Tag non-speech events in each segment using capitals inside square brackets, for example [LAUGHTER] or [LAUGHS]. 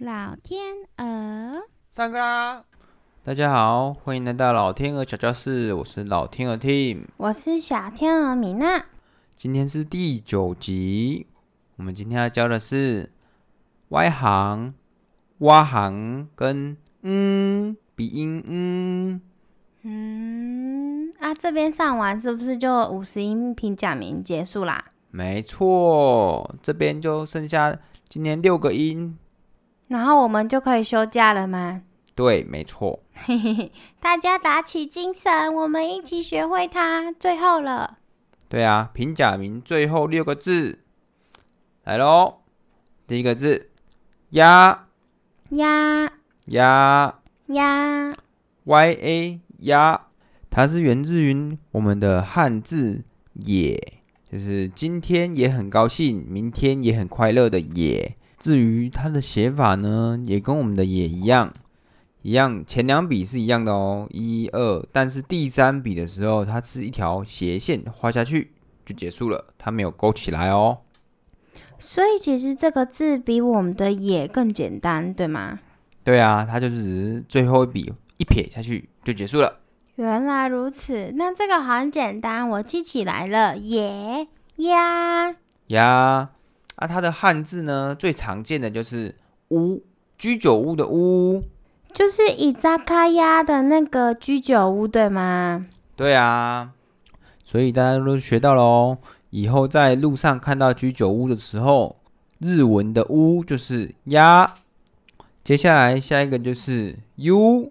老天鹅，上课啦！大家好，欢迎来到老天鹅小教室，我是老天鹅 Team，我是小天鹅米娜。今天是第九集，我们今天要教的是 Y 行、蛙行跟嗯鼻音嗯。嗯啊，这边上完是不是就五十音平假名结束啦？没错，这边就剩下今天六个音，然后我们就可以休假了吗？对，没错。嘿嘿嘿，大家打起精神，我们一起学会它。最后了。对啊，平假名最后六个字来喽。第一个字，鸭，鸭，鸭，鸭，y a。鸭，它是源自于我们的汉字“也”，就是今天也很高兴，明天也很快乐的“也”。至于它的写法呢，也跟我们的“也”一样，一样前两笔是一样的哦，一二，但是第三笔的时候，它是一条斜线画下去就结束了，它没有勾起来哦。所以其实这个字比我们的“也”更简单，对吗？对啊，它就是只是最后一笔一撇下去。就结束了。原来如此，那这个很简单，我记起来了。也呀呀啊，它的汉字呢，最常见的就是屋，居酒屋的屋，就是伊扎卡呀的那个居酒屋，对吗？对啊，所以大家都学到了哦。以后在路上看到居酒屋的时候，日文的屋就是鸭。接下来下一个就是 U。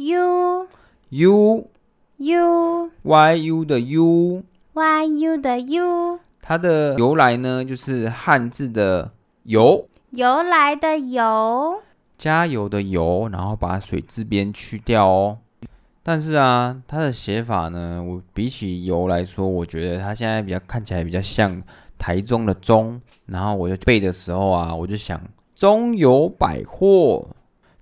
U U U Y U 的 U Y U 的 U，它的由来呢，就是汉字的由，由来的由，加油的油，然后把水字边去掉哦。但是啊，它的写法呢，我比起油来说，我觉得它现在比较看起来比较像台中的中，然后我就背的时候啊，我就想中油百货。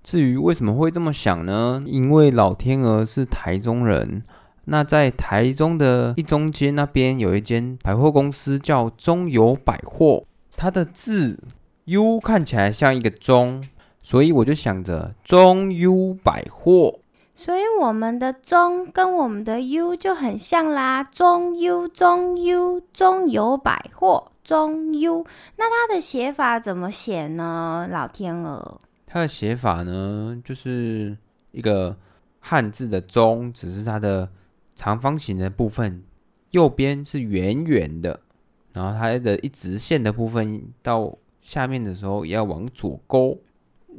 至于为什么会这么想呢？因为老天鹅是台中人，那在台中的一中街那边有一间百货公司叫中友百货，它的字 U 看起来像一个中，所以我就想着中 U 百货。所以我们的中跟我们的 U 就很像啦，中 U 中 U 中友百货中 U，那它的写法怎么写呢？老天鹅。它的写法呢，就是一个汉字的“中”，只是它的长方形的部分右边是圆圆的，然后它的一直线的部分到下面的时候也要往左勾。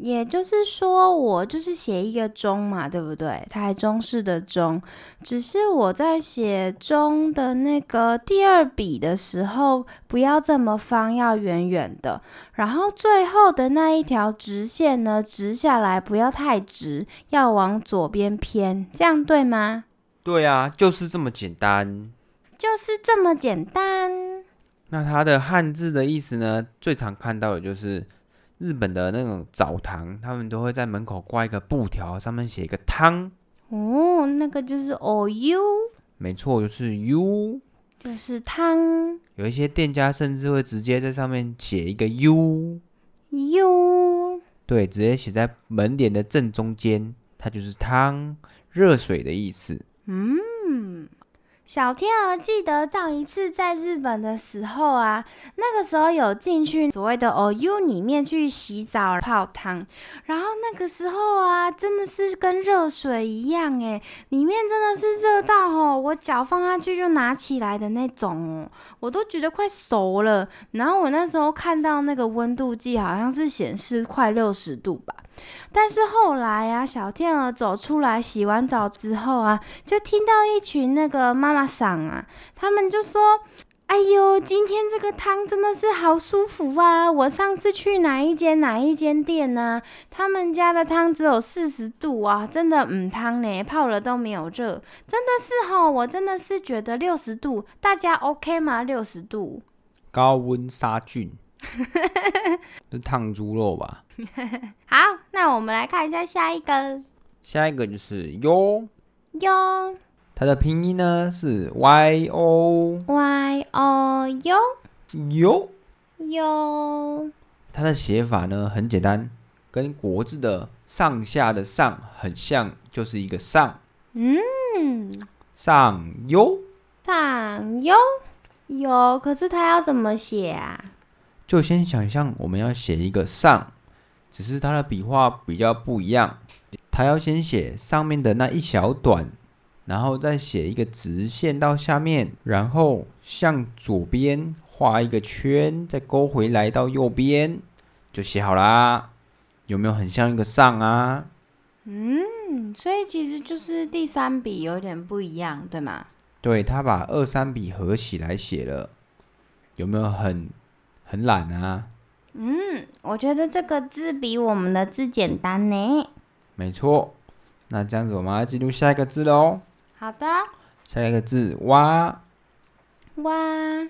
也就是说，我就是写一个中嘛，对不对？台中式的中，只是我在写中的那个第二笔的时候，不要这么方，要圆圆的。然后最后的那一条直线呢，直下来不要太直，要往左边偏，这样对吗？对啊，就是这么简单，就是这么简单。那它的汉字的意思呢，最常看到的就是。日本的那种澡堂，他们都会在门口挂一个布条，上面写一个汤。哦，那个就是哦 U。没错，就是 U，就是汤。有一些店家甚至会直接在上面写一个 U。U。对，直接写在门帘的正中间，它就是汤，热水的意思。嗯。小天鹅记得上一次在日本的时候啊，那个时候有进去所谓的哦 U 里面去洗澡泡汤，然后那个时候啊，真的是跟热水一样诶，里面真的是热到哦，我脚放下去就拿起来的那种哦，我都觉得快熟了。然后我那时候看到那个温度计好像是显示快六十度吧。但是后来啊，小天鹅走出来洗完澡之后啊，就听到一群那个妈妈桑啊，他们就说：“哎呦，今天这个汤真的是好舒服啊！我上次去哪一间哪一间店呢？他们家的汤只有四十度啊，真的嗯汤呢，泡了都没有热，真的是吼，我真的是觉得六十度，大家 OK 吗？六十度，高温杀菌。” [LAUGHS] 是烫猪肉吧？[LAUGHS] 好，那我们来看一下下一个。下一个就是哟哟，它的拼音呢是 y o y o 哟哟哟。它的写法呢很简单，跟国字的上下的上很像，就是一个上。嗯，上优，上优，有，可是它要怎么写啊？就先想象我们要写一个上，只是它的笔画比较不一样。它要先写上面的那一小段，然后再写一个直线到下面，然后向左边画一个圈，再勾回来到右边，就写好啦。有没有很像一个上啊？嗯，所以其实就是第三笔有点不一样，对吗？对，他把二三笔合起来写了，有没有很很懒啊？嗯，我觉得这个字比我们的字简单呢。没错，那这样子我们要进入下一个字喽。好的，下一个字蛙，蛙，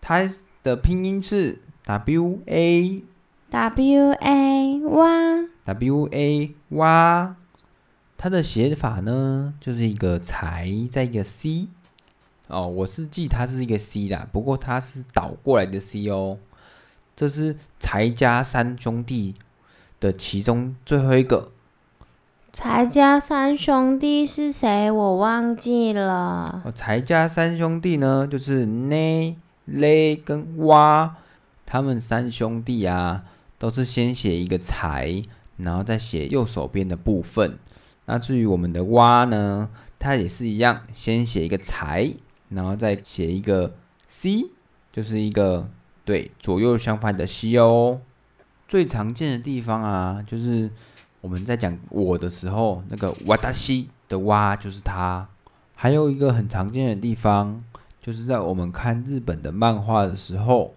它的拼音是 W A W A 蛙。W A 蛙，它的写法呢，就是一个才再一个 C 哦，我是记它是一个 C 啦，不过它是倒过来的 C 哦。这是柴家三兄弟的其中最后一个。柴家三兄弟是谁？我忘记了。哦，财家三兄弟呢，就是呢、嘞跟蛙，他们三兄弟啊，都是先写一个财。然后再写右手边的部分。那至于我们的蛙呢，它也是一样，先写一个财，然后再写一个 C，就是一个对左右相反的 C 哦。最常见的地方啊，就是我们在讲我的时候，那个哇达西的哇就是它。还有一个很常见的地方，就是在我们看日本的漫画的时候，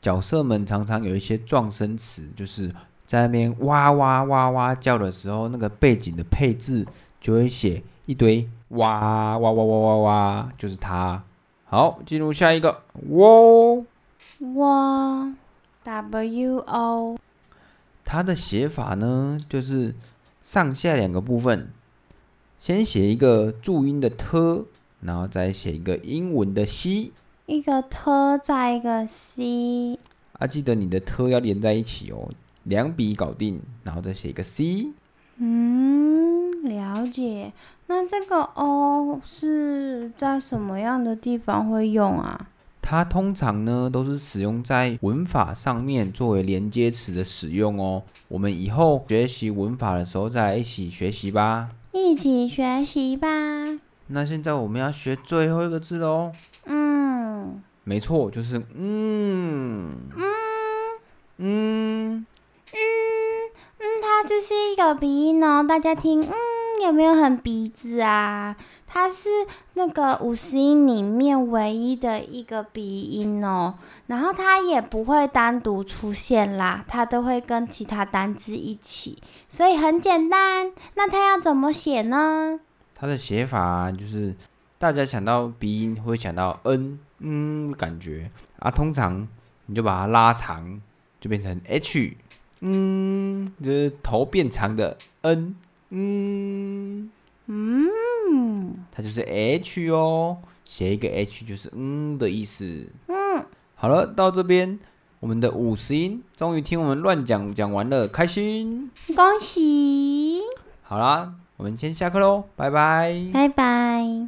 角色们常常有一些撞声词，就是。在那边哇哇哇哇叫的时候，那个背景的配置就会写一堆哇哇哇哇哇哇，就是它。好，进入下一个，喔喔，W O。它的写法呢，就是上下两个部分，先写一个注音的 “t”，然后再写一个英文的 “c”。一个 “t” 再一个 “c”。啊，记得你的 “t” 要连在一起哦。两笔搞定，然后再写一个 C。嗯，了解。那这个 O 是在什么样的地方会用啊？它通常呢都是使用在文法上面作为连接词的使用哦。我们以后学习文法的时候再来一起学习吧。一起学习吧。那现在我们要学最后一个字喽。嗯，没错，就是嗯嗯嗯。嗯嗯，它就是一个鼻音哦，大家听，嗯，有没有很鼻子啊？它是那个五十音里面唯一的一个鼻音哦，然后它也不会单独出现啦，它都会跟其他单字一起，所以很简单。那它要怎么写呢？它的写法就是，大家想到鼻音会想到嗯嗯感觉啊，通常你就把它拉长，就变成 H。嗯，就是头变长的 n，嗯嗯，它就是 h 哦，写一个 h 就是嗯的意思。嗯，好了，到这边我们的五十音终于听我们乱讲讲完了，开心，恭喜！好啦，我们先下课喽，拜拜，拜拜。